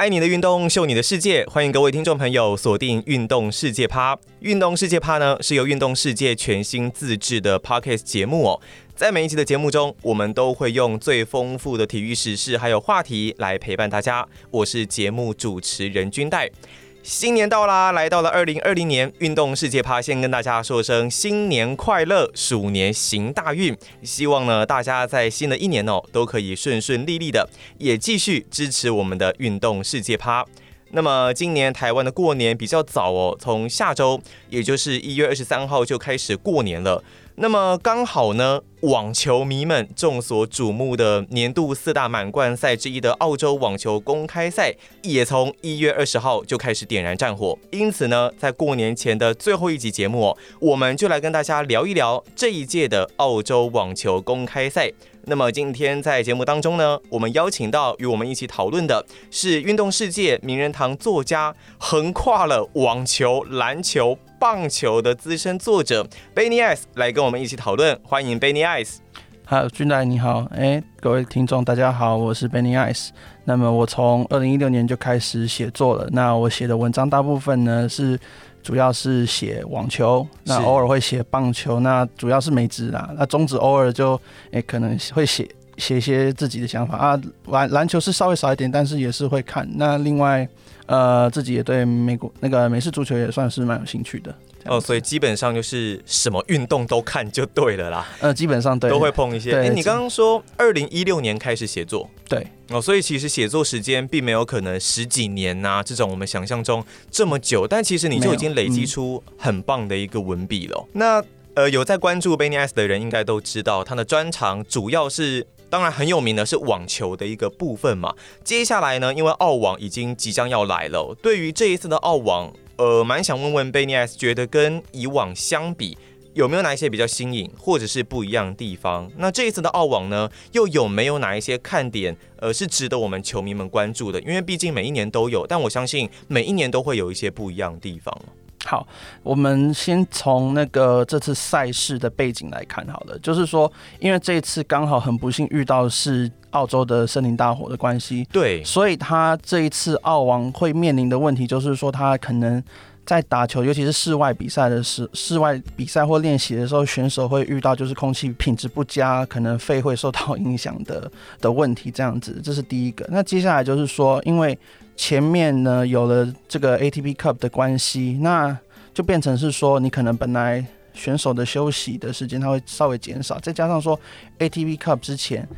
爱你的运动，秀你的世界，欢迎各位听众朋友锁定《运动世界趴》。《运动世界趴》呢是由运动世界全新自制的 Podcast 节目哦。在每一期的节目中，我们都会用最丰富的体育时事还有话题来陪伴大家。我是节目主持人君代。新年到啦，来到了二零二零年，运动世界趴先跟大家说声新年快乐，鼠年行大运。希望呢，大家在新的一年哦，都可以顺顺利利的，也继续支持我们的运动世界趴。那么今年台湾的过年比较早哦，从下周，也就是一月二十三号就开始过年了。那么刚好呢，网球迷们众所瞩目的年度四大满贯赛之一的澳洲网球公开赛，也从一月二十号就开始点燃战火。因此呢，在过年前的最后一集节目，我们就来跟大家聊一聊这一届的澳洲网球公开赛。那么今天在节目当中呢，我们邀请到与我们一起讨论的是运动世界名人堂作家，横跨了网球、篮球。棒球的资深作者 Benny Ice 来跟我们一起讨论，欢迎 Benny Ice。好，君仔你好，哎，各位听众大家好，我是 Benny Ice。那么我从二零一六年就开始写作了，那我写的文章大部分呢是主要是写网球，那偶尔会写棒球，那主要是美职啦，那中职偶尔就哎可能会写写一些自己的想法啊，篮篮球是稍微少一点，但是也是会看。那另外。呃，自己也对美国那个美式足球也算是蛮有兴趣的哦，所以基本上就是什么运动都看就对了啦。呃，基本上对，都会碰一些。哎、欸，你刚刚说二零一六年开始写作，对哦，所以其实写作时间并没有可能十几年呐、啊，这种我们想象中这么久，但其实你就已经累积出很棒的一个文笔了。嗯、那呃，有在关注 Benny Ice 的人应该都知道，他的专长主要是。当然很有名的是网球的一个部分嘛。接下来呢，因为澳网已经即将要来了，对于这一次的澳网，呃，蛮想问问 benny 觉得跟以往相比，有没有哪一些比较新颖或者是不一样的地方？那这一次的澳网呢，又有没有哪一些看点，呃，是值得我们球迷们关注的？因为毕竟每一年都有，但我相信每一年都会有一些不一样的地方。好，我们先从那个这次赛事的背景来看好了，就是说，因为这一次刚好很不幸遇到是澳洲的森林大火的关系，对，所以他这一次澳网会面临的问题就是说，他可能在打球，尤其是室外比赛的时，室外比赛或练习的时候，选手会遇到就是空气品质不佳，可能肺会受到影响的 的问题，这样子，这是第一个。那接下来就是说，因为前面呢，有了这个 ATP Cup 的关系，那就变成是说，你可能本来选手的休息的时间他会稍微减少，再加上说 ATP Cup 之前，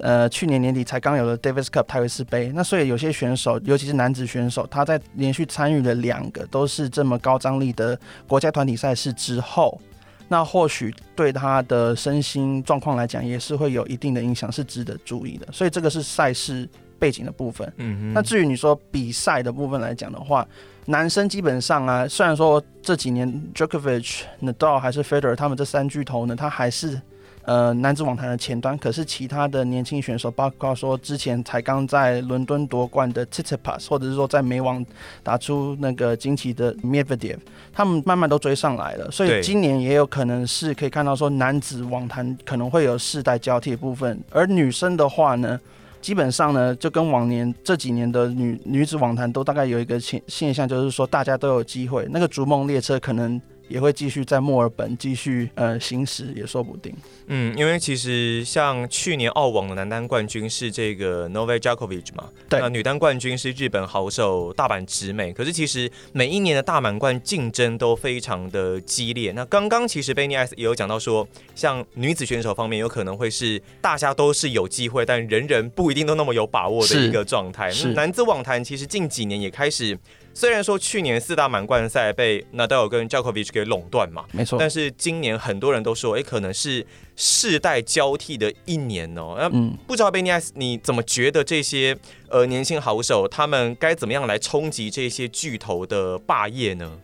呃，去年年底才刚有了 Davis Cup 泰维斯杯，那所以有些选手，尤其是男子选手，他在连续参与了两个都是这么高张力的国家团体赛事之后，那或许对他的身心状况来讲也是会有一定的影响，是值得注意的。所以这个是赛事。背景的部分，嗯哼，那至于你说比赛的部分来讲的话，男生基本上啊，虽然说这几年 Djokovic、Nadal 还是 Federer 他们这三巨头呢，他还是呃男子网坛的前端，可是其他的年轻选手，包括说之前才刚在伦敦夺冠的 Tsitsipas，或者是说在美网打出那个惊奇的 Medvedev，他们慢慢都追上来了，所以今年也有可能是可以看到说男子网坛可能会有世代交替的部分，而女生的话呢，基本上呢，就跟往年这几年的女女子网坛都大概有一个现现象，就是说大家都有机会，那个逐梦列车可能。也会继续在墨尔本继续呃行驶也说不定。嗯，因为其实像去年澳网的男单冠军是这个 Novak Djokovic 嘛，对，那女单冠军是日本好手大阪直美。可是其实每一年的大满贯竞争都非常的激烈。那刚刚其实 Benny Ice 也有讲到说，像女子选手方面有可能会是大家都是有机会，但人人不一定都那么有把握的一个状态。是。男子网坛其实近几年也开始。虽然说去年四大满贯赛被 Nadal 跟 Djokovic 给垄断嘛，没错，但是今年很多人都说，哎，可能是世代交替的一年哦。那不知道 Benny 你怎么觉得这些呃年轻好手他们该怎么样来冲击这些巨头的霸业呢？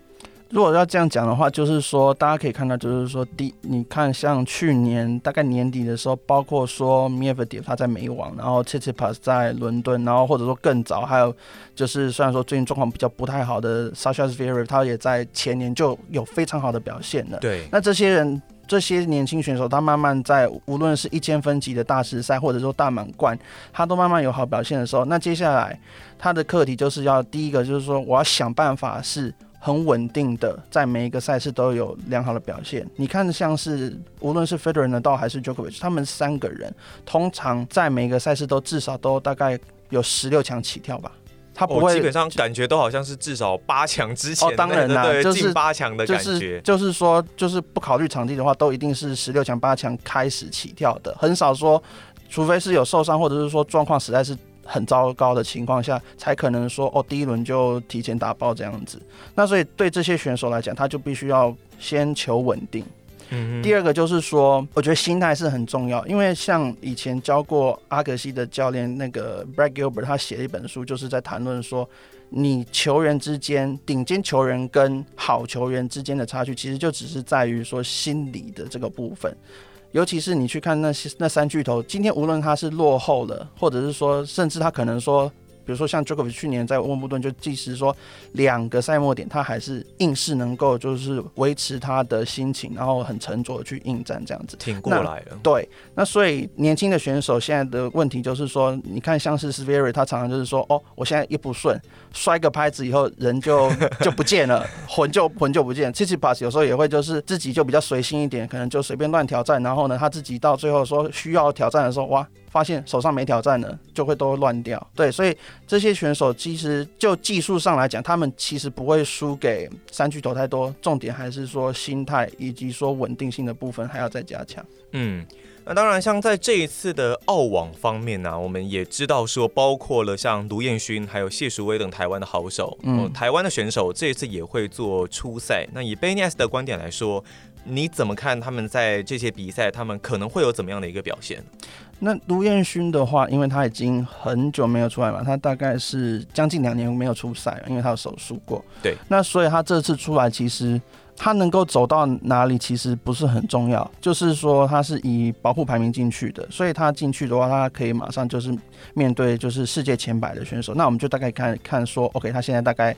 如果要这样讲的话，就是说大家可以看到，就是说第你看像去年大概年底的时候，包括说 Medvedev 他在美网，然后 c h i c h i p a s 在伦敦，然后或者说更早，还有就是虽然说最近状况比较不太好的 Sasha Zverev 他也在前年就有非常好的表现了。对，那这些人这些年轻选手，他慢慢在无论是一千分级的大师赛，或者说大满贯，他都慢慢有好表现的时候，那接下来他的课题就是要第一个就是说，我要想办法是很稳定的，在每一个赛事都有良好的表现。你看，像是无论是 Federer 呢，到还是 Djokovic，他们三个人通常在每个赛事都至少都大概有十六强起跳吧。他不会、哦，基本上感觉都好像是至少八强之前。哦，当然啦，就是八强的感觉。就是就是说，就是不考虑场地的话，都一定是十六强、八强开始起跳的，很少说，除非是有受伤或者是说状况实在是很糟糕的情况下，才可能说哦，第一轮就提前打爆这样子。那所以对这些选手来讲，他就必须要先求稳定。嗯第二个就是说，我觉得心态是很重要，因为像以前教过阿格西的教练那个 Brad Gilbert，他写了一本书，就是在谈论说，你球员之间，顶尖球员跟好球员之间的差距，其实就只是在于说心理的这个部分。尤其是你去看那些那三巨头，今天无论他是落后了，或者是说，甚至他可能说。比如说像 Djokovic 去年在温布顿，就即使说两个赛末点，他还是硬是能够就是维持他的心情，然后很沉着去应战这样子，挺过来了。对，那所以年轻的选手现在的问题就是说，你看像是 Zverev 他常常就是说，哦，我现在一不顺，摔个拍子以后人就就不见了，魂就魂就不见。Tsitsipas 有时候也会就是自己就比较随心一点，可能就随便乱挑战，然后呢他自己到最后说需要挑战的时候，哇。发现手上没挑战了，就会都乱掉。对，所以这些选手其实就技术上来讲，他们其实不会输给三巨头太多。重点还是说心态以及说稳定性的部分还要再加强。嗯，那当然，像在这一次的澳网方面呢、啊，我们也知道说，包括了像卢彦勋还有谢淑薇等台湾的好手，嗯，台湾的选手这一次也会做初赛。那以 Benitez 的观点来说，你怎么看他们在这些比赛，他们可能会有怎么样的一个表现？那卢彦勋的话，因为他已经很久没有出来嘛，他大概是将近两年没有出赛了，因为他有手术过。对。那所以他这次出来，其实他能够走到哪里，其实不是很重要。就是说他是以保护排名进去的，所以他进去的话，他可以马上就是面对就是世界前百的选手。那我们就大概看看说，OK，他现在大概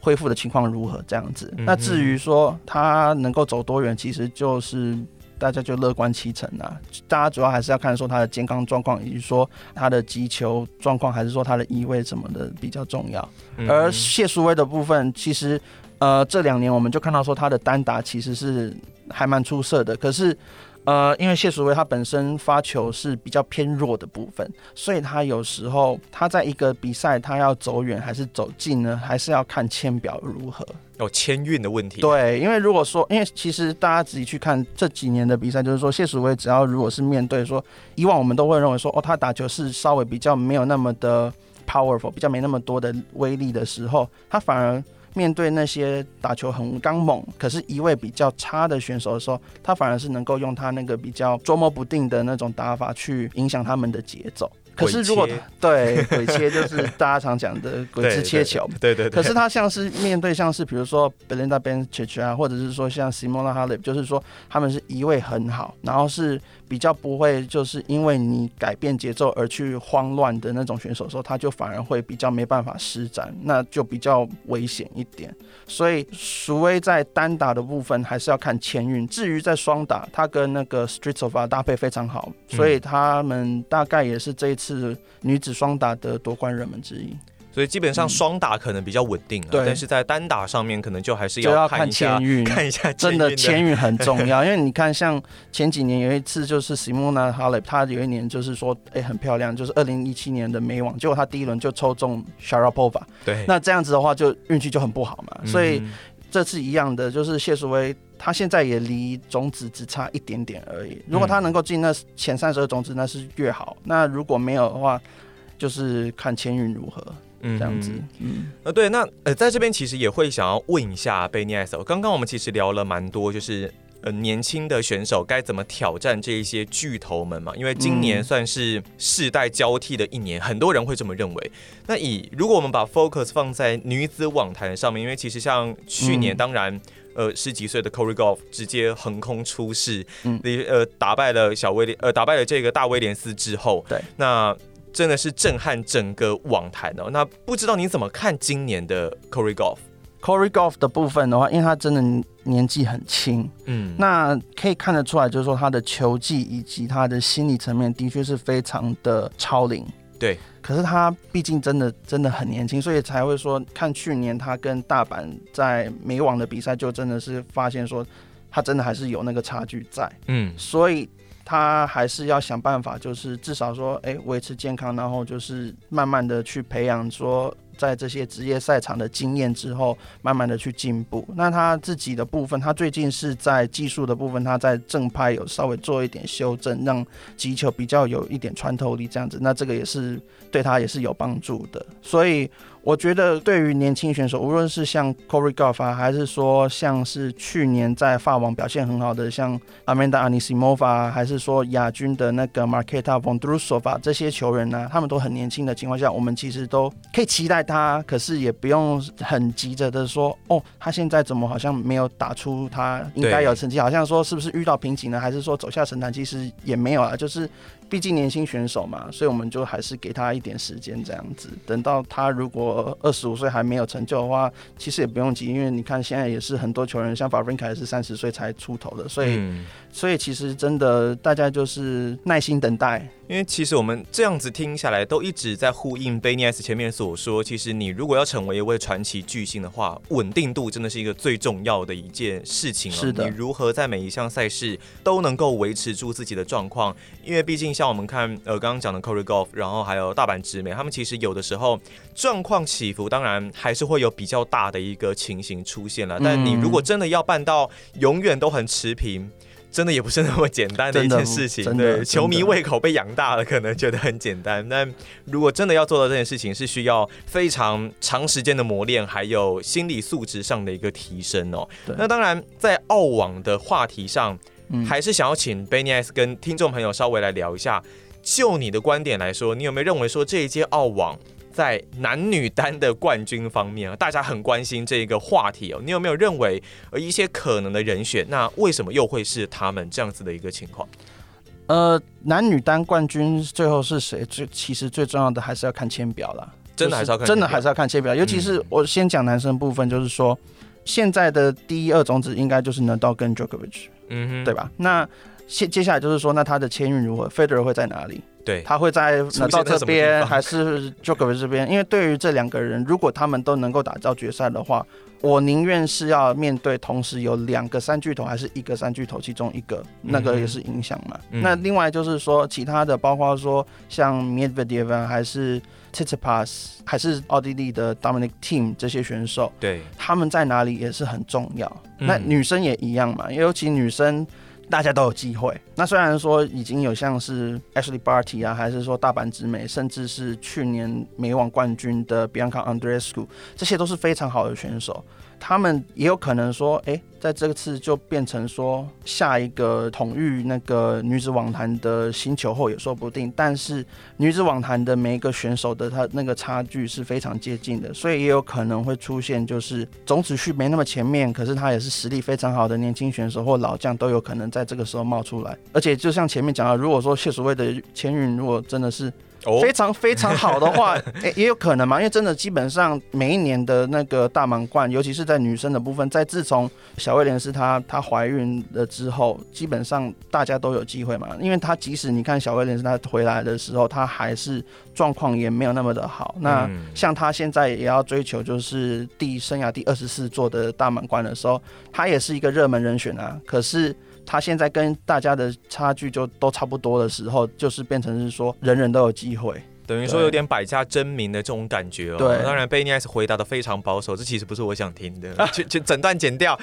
恢复的情况如何这样子。嗯、那至于说他能够走多远，其实就是。大家就乐观其成啊！大家主要还是要看说他的健康状况，以及说他的击球状况，还是说他的移位什么的比较重要。而谢淑薇的部分，其实呃这两年我们就看到说他的单打其实是还蛮出色的，可是。呃，因为谢淑薇她本身发球是比较偏弱的部分，所以她有时候她在一个比赛，她要走远还是走近呢？还是要看签表如何？有签运的问题。对，因为如果说，因为其实大家自己去看这几年的比赛，就是说谢淑薇只要如果是面对说，以往我们都会认为说，哦，她打球是稍微比较没有那么的 powerful，比较没那么多的威力的时候，她反而。面对那些打球很刚猛，可是移位比较差的选手的时候，他反而是能够用他那个比较捉摸不定的那种打法去影响他们的节奏。可是如果对鬼切就是大家常讲的 鬼之切球，对对。可是他像是面对像是比如说 Belinda Bencic 啊，或者是说像 Simona Halep，就是说他们是一位很好，然后是比较不会就是因为你改变节奏而去慌乱的那种选手的时候，他就反而会比较没办法施展，那就比较危险一点。所以苏威在单打的部分还是要看签运，至于在双打，他跟那个 Strycova 搭配非常好，所以他们大概也是这一次。是女子双打的夺冠热门之一，所以基本上双打可能比较稳定，啊，嗯。但是在单打上面，可能就还是要看签运，看一下，真的签运很重要。因为你看，像前几年有一次，就是 Simona Halep，她有一年就是说，哎、欸，很漂亮，就是二零一七年的美网，结果她第一轮就抽中 Sharapova，对。那这样子的话，就运气就很不好嘛。所以这次一样的，就是谢淑薇，她现在也离种子只差一点点而已。如果她能够进那前三十二种子，那是越好。那如果没有的话，就是看签运如何，这样子。嗯，呃，对，那呃，在这边其实也会想要问一下贝尼埃斯。刚刚我们其实聊了蛮多，就是。呃，年轻的选手该怎么挑战这一些巨头们嘛？因为今年算是世代交替的一年，嗯，很多人会这么认为。那以如果我们把 focus 放在女子网坛上面，因为其实像去年，当然，嗯，呃，十几岁的 Cory Gauff 直接横空出世，嗯，呃，打败了小威廉，呃，打败了这个大威廉斯之后，对，那真的是震撼整个网坛哦。那不知道你怎么看今年的 Cory Gauff？Corey Golf 的部分的话，因为他真的年纪很轻，嗯，那可以看得出来，就是说他的球技以及他的心理层面的确是非常的超龄。对，可是他毕竟真的真的很年轻，所以才会说看去年他跟大阪在美网的比赛，就真的是发现说他真的还是有那个差距在。嗯，所以他还是要想办法，就是至少说，哎，维持健康，然后就是慢慢的去培养说。在这些职业赛场的经验之后，慢慢的去进步。那他自己的部分，他最近是在技术的部分，他在正拍有稍微做一点修正，让击球比较有一点穿透力，这样子。那这个也是对他也是有帮助的。所以。我觉得对于年轻选手，无论是像 Corey Goff 啊，还是说像是去年在法网表现很好的像 Amanda Anisimova，还是说亚军的那个 Marketa Vondrousova 这些球员呢、啊，他们都很年轻的情况下，我们其实都可以期待他，可是也不用很急着的说，哦，他现在怎么好像没有打出他应该有成绩，好像说是不是遇到瓶颈了，还是说走下神坛，其实也没有啊，就是。毕竟年轻选手嘛，所以我们就还是给他一点时间这样子。等到他如果二十五岁还没有成就的话，其实也不用急，因为你看现在也是很多球员，像 Wawrinka 也是三十岁才出头的，所以、嗯、所以其实真的大家就是耐心等待。因为其实我们这样子听下来，都一直在呼应 Benias 前面所说，其实你如果要成为一位传奇巨星的话，稳定度真的是一个最重要的一件事情。是的，你如何在每一项赛事都能够维持住自己的状况？因为毕竟像我们看呃刚刚讲的 Corey Golf，然后还有大阪直美，他们其实有的时候状况起伏，当然还是会有比较大的一个情形出现了。但你如果真的要办到永远都很持平。真的也不是那么简单的一件事情，对，球迷胃口被养大了，可能觉得很简单，但如果真的要做到这件事情，是需要非常长时间的磨练，还有心理素质上的一个提升哦。那当然，在澳网的话题上，还是想要请 Benny S 跟听众朋友稍微来聊一下，就你的观点来说，你有没有认为说这一届澳网？在男女单的冠军方面啊，大家很关心这一个话题哦。你有没有认为呃一些可能的人选？那为什么又会是他们这样子的一个情况？呃，男女单冠军最后是谁？最其实最重要的还是要看签表啦，真的还是要看，真的还是要看签表。尤其是我先讲男生部分，就是说、嗯、现在的第一二种子应该就是 Nadal 跟 Djokovic，嗯哼，对吧？那接接下来就是说，那他的签运如何？Federer 会在哪里？对，他会在拿到这边还是 Djokovic 这边？因为对于这两个人，如果他们都能够打到决赛的话，我宁愿是要面对同时有两个三巨头，还是一个三巨头其中一个，那个也是影响嘛。嗯、那另外就是说，其他的包括说像 Medvedev 还是 Tsitsipas 还是奥地利的 Dominic Team 这些选手，对，他们在哪里也是很重要。那女生也一样嘛，尤其女生。大家都有机会。那虽然说已经有像是 Ashley Barty 啊，还是说大阪直美，甚至是去年美网冠军的 Bianca Andreescu，这些都是非常好的选手。他们也有可能说，哎、在这次就变成说下一个统御那个女子网坛的星球后也说不定。但是女子网坛的每一个选手的他那个差距是非常接近的，所以也有可能会出现就是总子序没那么前面，可是他也是实力非常好的年轻选手或老将都有可能在这个时候冒出来。而且就像前面讲的，如果说谢淑薇的签运如果真的是。非常非常好的话，欸，也有可能嘛，因为真的基本上每一年的那个大满贯，尤其是在女生的部分，在自从小威廉斯她她怀孕了之后，基本上大家都有机会嘛，因为她即使你看小威廉斯她回来的时候，她还是状况也没有那么的好。那像她现在也要追求就是第生涯第二十四座的大满贯的时候，她也是一个热门人选啊。可是。他现在跟大家的差距就都差不多的时候，就是变成是说人人都有机会，等于说有点百家争鸣的这种感觉哦。对，当然，Benias 回答的非常保守，这其实不是我想听的，就就整段剪掉。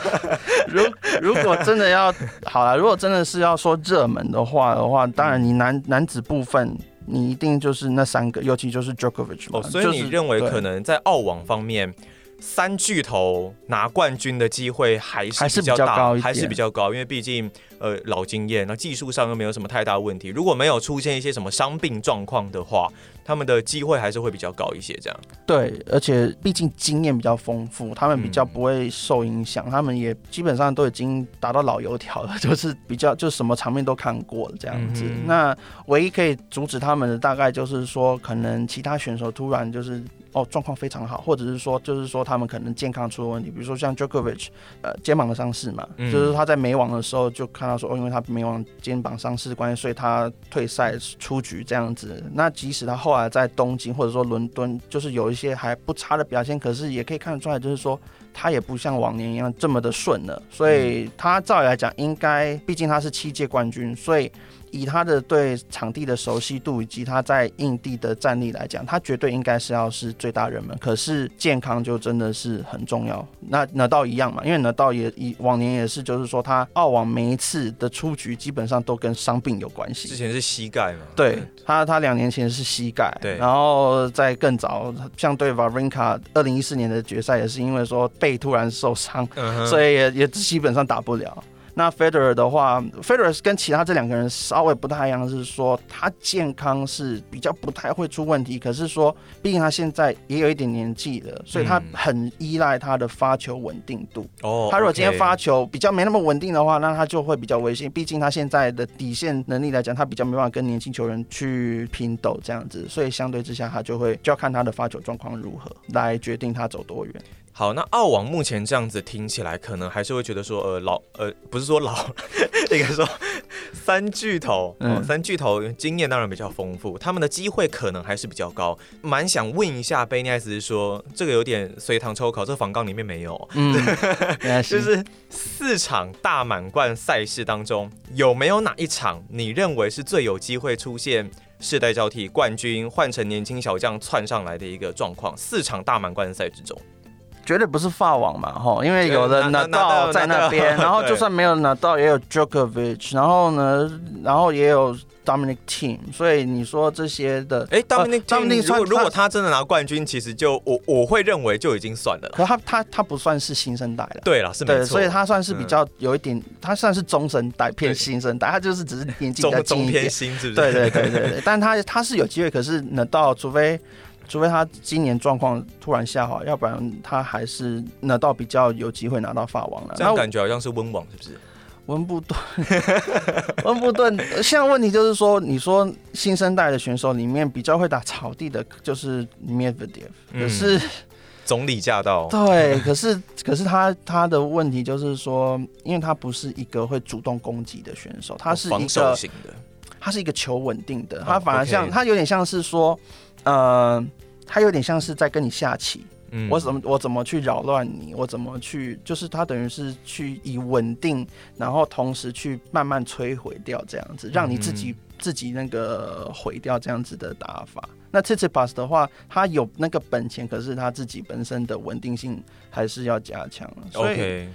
如如果真的要好了，如果真的是要说热门的话的话，当然你男男子部分你一定就是那三个，尤其就是 Djokovic 哦，所以你认为可能在澳网方面。三巨头拿冠军的机会还是比较大，还是比较高，因为毕竟呃老经验，那技术上又没有什么太大问题。如果没有出现一些什么伤病状况的话，他们的机会还是会比较高一些。这样对，而且毕竟经验比较丰富，他们比较不会受影响，嗯、他们也基本上都已经达到老油条了，就是比较就什么场面都看过了这样子。嗯、那唯一可以阻止他们的，大概就是说可能其他选手突然就是。哦状况非常好，或者是说就是说他们可能健康出了问题，比如说像 Djokovic，呃肩膀的伤势嘛，嗯、就是他在美网的时候就看到说哦，因为他美网肩膀伤势关系，所以他退赛出局这样子。那即使他后来在东京或者说伦敦，就是有一些还不差的表现，可是也可以看得出来，就是说他也不像往年一样这么的顺了。所以他照理来讲，应该毕竟他是七届冠军，所以。以他的对场地的熟悉度以及他在硬地的战力来讲，他绝对应该是要是最大热门。可是健康就真的是很重要。那纳豆一样嘛，因为纳豆也以往年也是，就是说他澳网每一次的出局基本上都跟伤病有关系。之前是膝盖嘛？对，他他两年前是膝盖，对，然后在更早像对 Wawrinka 二零一四年的决赛也是因为说背突然受伤，嗯、所以也也基本上打不了。那 Federer 的话，Federer 跟其他这两个人稍微不太一样，是说他健康是比较不太会出问题，可是说毕竟他现在也有一点年纪了，所以他很依赖他的发球稳定度。哦，他如果今天发球比较没那么稳定的话，那他就会比较危险。毕竟他现在的底线能力来讲，他比较没办法跟年轻球员去拼斗这样子，所以相对之下，他就会就要看他的发球状况如何来决定他走多远。好，那澳网目前这样子听起来，可能还是会觉得说，呃，老，呃，不是说老，应该说三巨头，嗯，三巨头经验当然比较丰富，他们的机会可能还是比较高。蛮想问一下贝尼艾斯，是说这个有点随堂抽考，这个访纲里面没有，嗯，就是四场大满贯赛事当中，有没有哪一场你认为是最有机会出现世代交替冠军换成年轻小将窜上来的一个状况？四场大满贯赛之中。绝对不是法网嘛，吼，因为有人拿到在那边，然后就算没有拿到，也有 Djokovic，然后呢，然后也有 Dominic Thiem，所以你说这些的，哎，Dominic Thiem，如果如果他真的拿冠军，其实就我我会认为就已经算了。可他他他不算是新生代了，对了，是没错，所以他算是比较有一点，他算是中生代偏新生代，他就是只是年纪比较轻一点，是不是？对对对对对，但他他是有机会，可是拿到除非。除非他今年状况突然下滑，要不然他还是拿到比较有机会拿到法王了。这样感觉好像是温网，是不是？温布顿，温布顿。现在问题就是说，你说新生代的选手里面比较会打草地的，就是 Medvedev，可是、嗯、总理驾到。对，可是可是他他的问题就是说，因为他不是一个会主动攻击的选手，他是一个防守型的，他是一个求稳定的，他反而像、哦 okay、他有点像是说。呃，他有点像是在跟你下棋，嗯，我怎么我怎么去扰乱你，我怎么去，就是他等于是去以稳定，然后同时去慢慢摧毁掉这样子，让你自己、嗯、自己那个毁掉这样子的打法。那 Tsitsipas 的话，他有那个本钱，可是他自己本身的稳定性还是要加强。所以，Okay.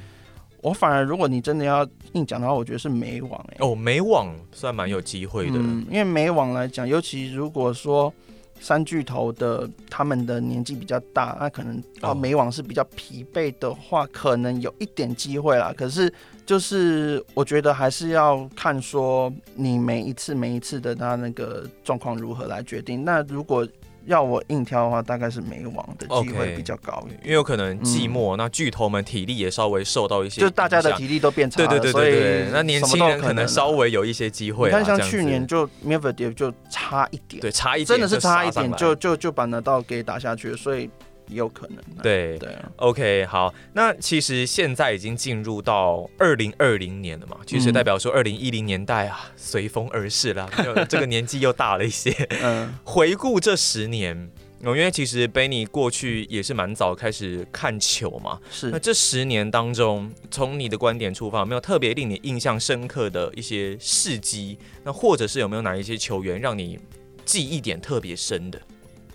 我反而如果你真的要硬讲的话，我觉得是美网哎、欸，哦，美网算蛮有机会的，嗯，因为美网来讲，尤其如果说。三巨头的他们的年纪比较大，那可能啊美网是比较疲惫的话，哦、可能有一点机会啦。可是就是我觉得还是要看说你每一次每一次的他那个状况如何来决定。那如果要我硬挑的话，大概是美网的机会比较高一点，因为有可能季末、嗯、那巨头们体力也稍微受到一些，就大家的体力都变差了，对对对对对，那年轻人可能稍微有一些机会。你看像去年就 Medvedev 就差一点，对，差一点真的是差一点就就就把那道给打下去，所以。有可能，对对啊，OK，好，那其实现在已经进入到二零二零年了嘛，其实代表说二零一零年代啊，随风而逝了，这个年纪又大了一些。嗯，回顾这十年，因为其实 Benny 过去也是蛮早开始看球嘛，是。那这十年当中，从你的观点出发，有没有特别令你印象深刻的一些事迹？那或者是有没有哪一些球员让你记忆点特别深的？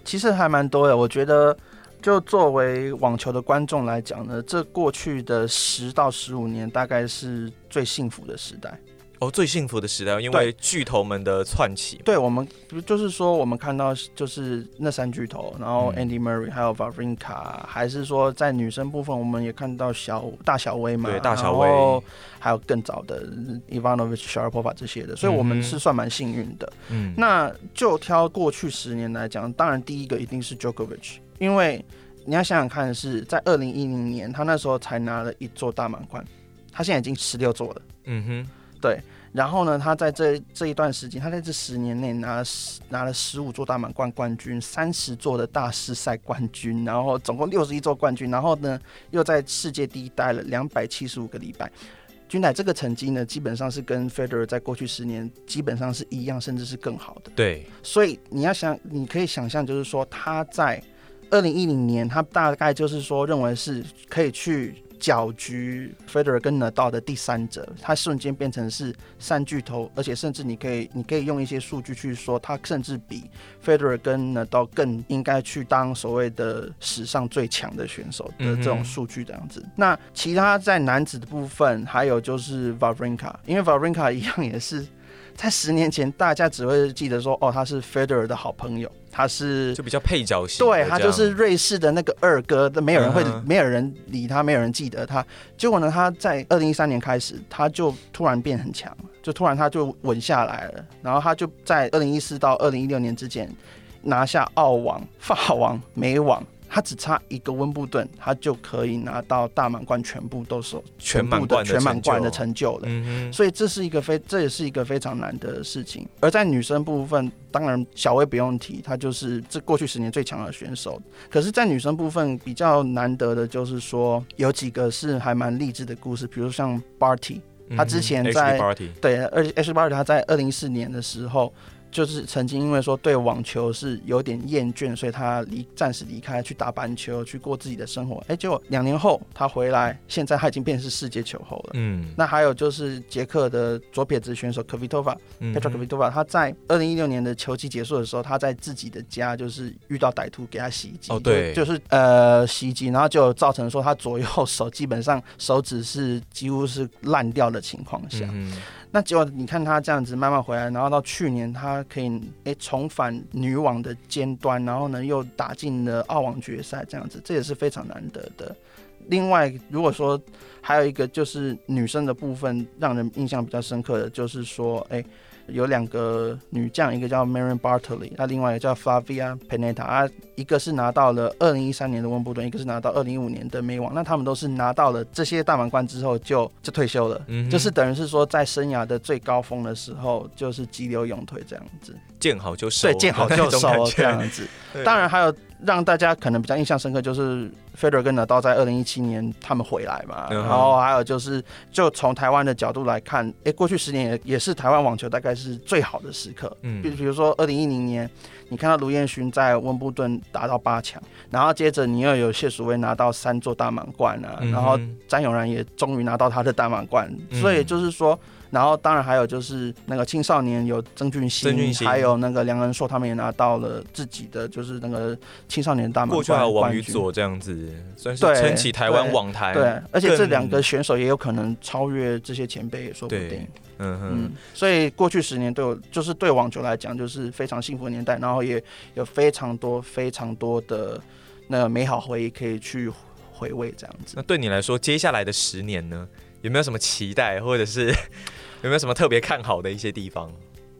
其实还蛮多的，我觉得。就作为网球的观众来讲呢，这过去的十到十五年大概是最幸福的时代。哦，最幸福的时代，因为巨头们的窜起。对我们，就是说我们看到就是那三巨头，然后 Andy Murray，还有 Vavrinka，还是说在女生部分，我们也看到小大小威嘛，对大小威，还有更早的 Ivanovic、Sharapova 这些的，所以我们是算蛮幸运的。嗯，那就挑过去十年来讲，当然第一个一定是 Djokovic。因为你要想想看，是在二零一零年，他那时候才拿了一座大满贯，他现在已经十六座了。嗯哼，对。然后呢，他在这这一段时间，他在这十年内拿了拿了十五座大满贯冠军，三十座的大师赛冠军，然后总共六十一座冠军。然后呢，又在世界第一待了两百七十五个礼拜。君乃这个成绩呢，基本上是跟 Federer 在过去十年基本上是一样，甚至是更好的。对，所以你要想，你可以想象，就是说他在二零一零年，他大概就是说认为是可以去。搅局 Federer 跟 Nadal 的第三者，他瞬间变成是三巨头，而且甚至你可以，你可以用一些数据去说，他甚至比 Federer 跟 Nadal 更应该去当所谓的史上最强的选手的这种数据这样子。那其他在男子的部分，还有就是 Wawrinka，因为 Wawrinka 一样也是。在十年前，大家只会记得说，哦，他是 Federer 的好朋友，他是就比较配角型，对，他就是瑞士的那个二哥，都没有人会，没有人理他，没有人记得他。结果呢，他在二零一三年开始，他就突然变很强，就突然他就稳下来了，然后他就在二零一四到二零一六年之间拿下澳网、法网、美网。他只差一个温布顿，他就可以拿到大满贯，全部都是全部的全满贯的成就了。嗯，所以这是一个非，这也是一个非常难的事情。而在女生部分，当然小威不用提，她就是这过去十年最强的选手。可是，在女生部分比较难得的就是说，有几个是还蛮励志的故事，比如像 Barty，他之前在、嗯、对，而且 Ashley Barty 他在二零一四年的时候。就是曾经因为说对网球是有点厌倦，所以他离暂时离开去打板球，去过自己的生活。哎，结果两年后他回来，现在他已经变成是世界球后了。嗯，那还有就是捷克的左撇子选手 Kvitova，Petra、嗯、Kvitova，他在二零一六年的球季结束的时候，他在自己的家就是遇到歹徒给他袭击。哦，对，就，就是呃袭击，然后就造成说他左右手基本上手指是几乎是烂掉的情况下。嗯那结果你看他这样子慢慢回来，然后到去年他可以诶、重返女网的尖端，然后呢又打进了澳网决赛，这样子这也是非常难得的。另外，如果说还有一个就是女生的部分，让人印象比较深刻的就是说，诶、有两个女将，一个叫 Marion Bartley，那另外一个叫 Flavia Pennetta 啊，一个是拿到了二零一三年的温布顿，一个是拿到二零一五年的美网，那他们都是拿到了这些大满贯之后就就退休了，嗯，就是等于是说在生涯的最高峰的时候就是急流勇退这样子，见好就收，对，见好就收这样子，当然还有。让大家可能比较印象深刻，就是 Federer 跟 Nadal 在二零一七年他们回来嘛，然后还有就是，就从台湾的角度来看，哎，过去十年也也是台湾网球大概是最好的时刻，嗯，比比如说二零一零年，你看到卢彦勋在温布顿打到八强，然后接着你又有谢淑薇拿到三座大满贯啊，然后詹永然也终于拿到他的大满贯，所以就是说。然后当然还有就是那个青少年有曾俊欣，还有那个梁恩硕，他们也拿到了自己的就是那个青少年大满贯。过去还有王宇佐这样子，算是撑起台湾网坛。对，而且这两个选手也有可能超越这些前辈，也说不定。嗯嗯。所以过去十年对我就是对网球来讲就是非常幸福的年代，然后也有非常多非常多的那个美好回忆可以去回味这样子。那对你来说，接下来的十年呢，有没有什么期待，或者是？有没有什么特别看好的一些地方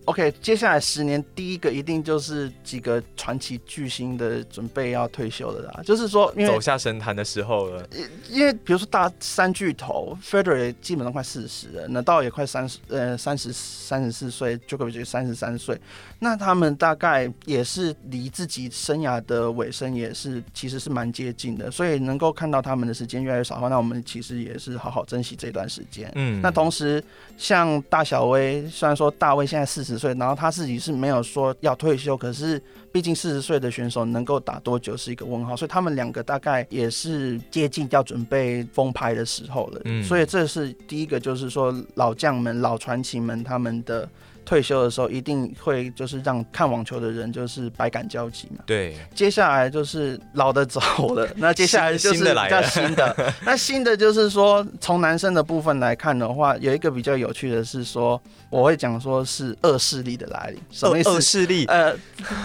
？OK，接下来十年第一个一定就是几个传奇巨星的准备要退休的啦，就是说因为走下神坛的时候了。因为比如说大三巨头，Federer 基本上快四十了，Nadal 也快三十，呃，三十三十四岁，Djokovic 三十三岁，那他们大概也是离自己生涯的尾声也是其实是蛮接近的，所以能够看到他们的时间越来越少的话，那我们其实也是好好珍惜这段时间。嗯，那同时像大小威，虽然说大威现在四十。岁，然后他自己是没有说要退休，可是毕竟四十岁的选手能够打多久是一个问号，所以他们两个大概也是接近要准备封牌的时候了。嗯，所以这是第一个，就是说老将们、老传奇们他们的。退休的时候一定会就是让看网球的人就是百感交集嘛。对，接下来就是老的走了，那 接下来就是比较新的。那新的就是说，从男生的部分来看的话，有一个比较有趣的是说，我会讲说是恶势力的来临。什么意思？恶势力？呃，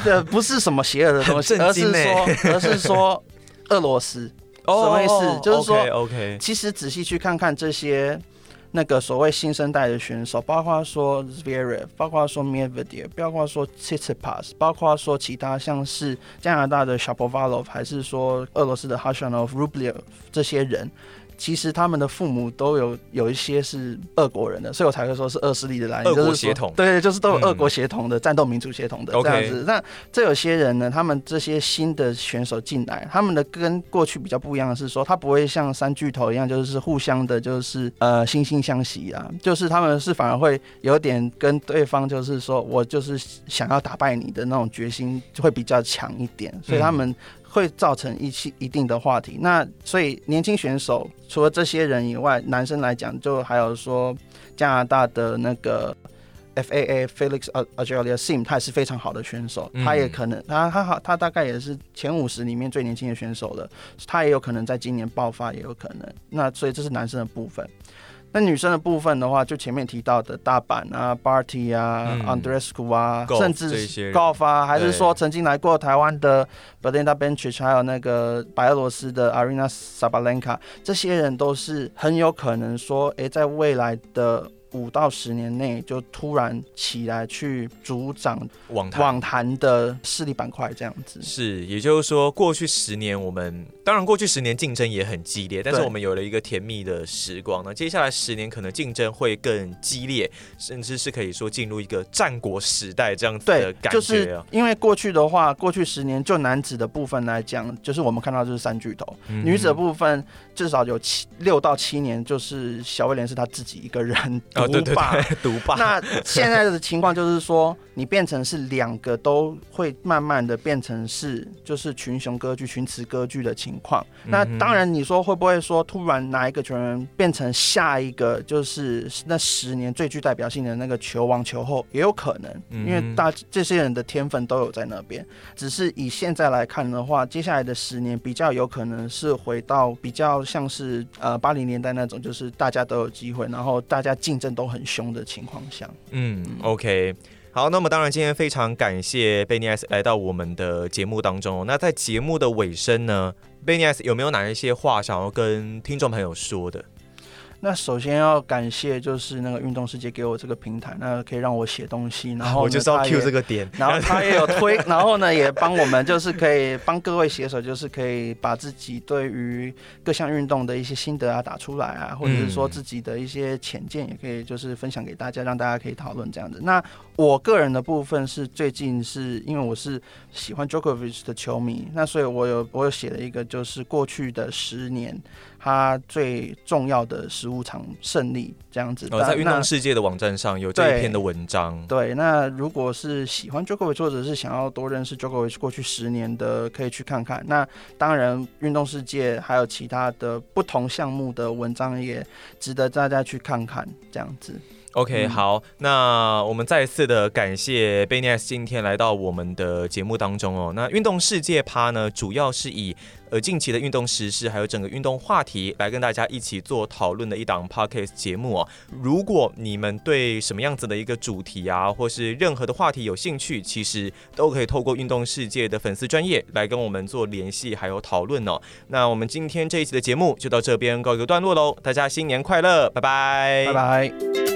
呃，不是什么邪恶的东西，而是说，而是说俄罗斯。什么意思？就是说，OK，其实仔细去看看这些。那个所谓新生代的选手，包括说 Zverev，包括说 Medvedev，包括说 Tsitsipas，包括说其他像是加拿大的 Shapovalov，还是说俄罗斯的 Khachanov、Rublev 这些人，其实他们的父母都有有一些是俄国人的，所以我才会说是俄势力的来源，俄国血统，对，就是都有俄国血统的、嗯、战斗民族血统的这样子。那这有些人呢，他们这些新的选手进来，他们的跟过去比较不一样的是说，他不会像三巨头一样，就是互相的，就是呃惺惺相惜啊，就是他们是反而会有点跟对方就是说我就是想要打败你的那种决心就会比较强一点，所以他们。会造成一些一定的话题，那所以年轻选手除了这些人以外，男生来讲就还有说加拿大的那个 FAA Felix Auger-Aliassime，他也是非常好的选手，他也可能他他好他大概也是前五十里面最年轻的选手了，他也有可能在今年爆发，也有可能。那所以这是男生的部分。那女生的部分的话，就前面提到的大阪啊、Barty 啊、嗯、Andreescu 啊，甚至 Gauff 啊，还是说曾经来过台湾的 Belinda Bencic，还有那个白俄罗斯的 Arina Sabalenka，这些人都是很有可能说，哎、欸，在未来的。五到十年内就突然起来去主掌网网坛的势力板块，这样子是，也就是说，过去十年我们当然过去十年竞争也很激烈，但是我们有了一个甜蜜的时光那。接下来十年可能竞争会更激烈，甚至是可以说进入一个战国时代这样子的感觉。就是因为过去的话，过去十年就男子的部分来讲，就是我们看到就是三巨头，嗯、女子的部分至少有七六到七年，就是小威廉是他自己一个人。哦，对对对，独霸。那现在的情况就是说，你变成是两个都会慢慢的变成是就是群雄割据、群雌割据的情况。那当然，你说会不会说突然哪一个球员变成下一个就是那十年最具代表性的那个球王球后也有可能，因为大这些人的天分都有在那边。只是以现在来看的话，接下来的十年比较有可能是回到比较像是呃八零年代那种，就是大家都有机会，然后大家竞争都很凶的情况下，嗯，OK，好，那么当然今天非常感谢贝尼亚斯来到我们的节目当中。那在节目的尾声呢，贝尼亚斯有没有哪一些话想要跟听众朋友说的？那首先要感谢就是那个运动世界给我这个平台，那可以让我写东西，然后 我就是要 cue 这个点，然后 他也有推，然后呢也帮我们就是可以帮各位写手，就是可以把自己对于各项运动的一些心得啊打出来啊，或者是说自己的一些浅见也可以就是分享给大家，让大家可以讨论这样子。那我个人的部分是最近是因为我是喜欢 Djokovic 的球迷，那所以我有我有写了一个就是过去的十年。他最重要的十五场胜利这样子，哦，在运动世界的网站上有这一篇的文章。对，对，那如果是喜欢 Djokovic 或者是想要多认识 Djokovic 过去十年的，可以去看看。那当然，运动世界还有其他的不同项目的文章也值得大家去看看，这样子。OK，好，那我们再次的感谢 Benias 今天来到我们的节目当中哦。那运动世界趴呢，主要是以呃近期的运动时事，还有整个运动话题来跟大家一起做讨论的一档 Podcast 节目哦。如果你们对什么样子的一个主题啊，或是任何的话题有兴趣，其实都可以透过运动世界的粉丝专业来跟我们做联系，还有讨论哦。那我们今天这一期的节目就到这边告一个段落喽，大家新年快乐，拜拜，拜拜。